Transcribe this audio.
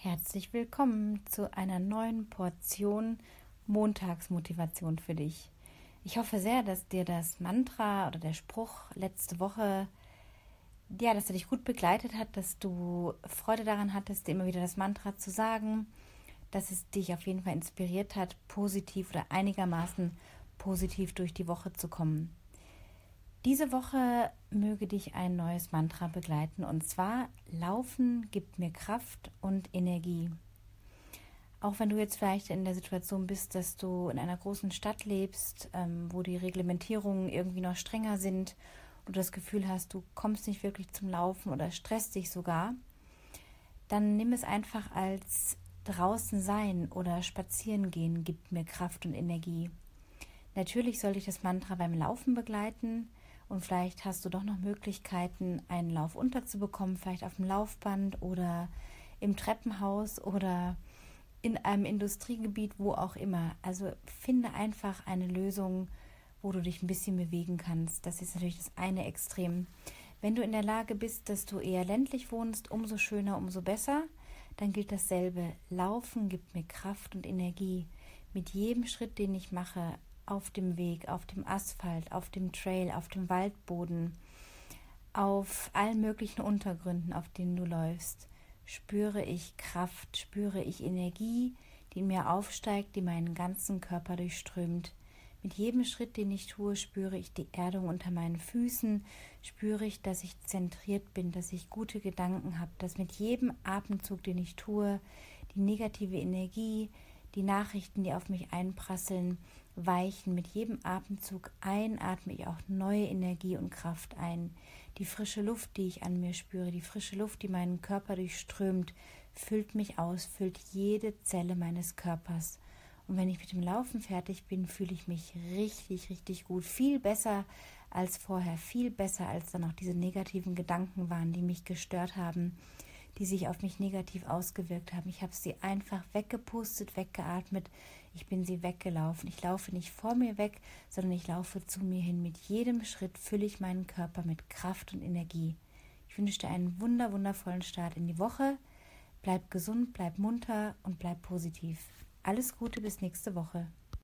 Herzlich willkommen zu einer neuen Portion Montagsmotivation für dich. Ich hoffe sehr, dass dir das Mantra oder der Spruch letzte Woche, ja, dass er dich gut begleitet hat, dass du Freude daran hattest, dir immer wieder das Mantra zu sagen, dass es dich auf jeden Fall inspiriert hat, positiv oder einigermaßen positiv durch die Woche zu kommen. Diese Woche möge dich ein neues Mantra begleiten und zwar Laufen gibt mir Kraft und Energie. Auch wenn du jetzt vielleicht in der Situation bist, dass du in einer großen Stadt lebst, ähm, wo die Reglementierungen irgendwie noch strenger sind und du das Gefühl hast, du kommst nicht wirklich zum Laufen oder stresst dich sogar, dann nimm es einfach als draußen sein oder spazieren gehen gibt mir Kraft und Energie. Natürlich soll dich das Mantra beim Laufen begleiten, und vielleicht hast du doch noch Möglichkeiten, einen Lauf unterzubekommen, vielleicht auf dem Laufband oder im Treppenhaus oder in einem Industriegebiet, wo auch immer. Also finde einfach eine Lösung, wo du dich ein bisschen bewegen kannst. Das ist natürlich das eine Extrem. Wenn du in der Lage bist, dass du eher ländlich wohnst, umso schöner, umso besser. Dann gilt dasselbe. Laufen gibt mir Kraft und Energie. Mit jedem Schritt, den ich mache, auf dem Weg, auf dem Asphalt, auf dem Trail, auf dem Waldboden, auf allen möglichen Untergründen, auf denen du läufst, spüre ich Kraft, spüre ich Energie, die in mir aufsteigt, die meinen ganzen Körper durchströmt. Mit jedem Schritt, den ich tue, spüre ich die Erdung unter meinen Füßen, spüre ich, dass ich zentriert bin, dass ich gute Gedanken habe, dass mit jedem Atemzug, den ich tue, die negative Energie, die Nachrichten, die auf mich einprasseln, weichen. Mit jedem Atemzug einatme ich auch neue Energie und Kraft ein. Die frische Luft, die ich an mir spüre, die frische Luft, die meinen Körper durchströmt, füllt mich aus, füllt jede Zelle meines Körpers. Und wenn ich mit dem Laufen fertig bin, fühle ich mich richtig, richtig gut. Viel besser als vorher, viel besser als dann auch diese negativen Gedanken waren, die mich gestört haben die sich auf mich negativ ausgewirkt haben. Ich habe sie einfach weggepustet, weggeatmet. Ich bin sie weggelaufen. Ich laufe nicht vor mir weg, sondern ich laufe zu mir hin. Mit jedem Schritt fülle ich meinen Körper mit Kraft und Energie. Ich wünsche dir einen wunder, wundervollen Start in die Woche. Bleib gesund, bleib munter und bleib positiv. Alles Gute bis nächste Woche.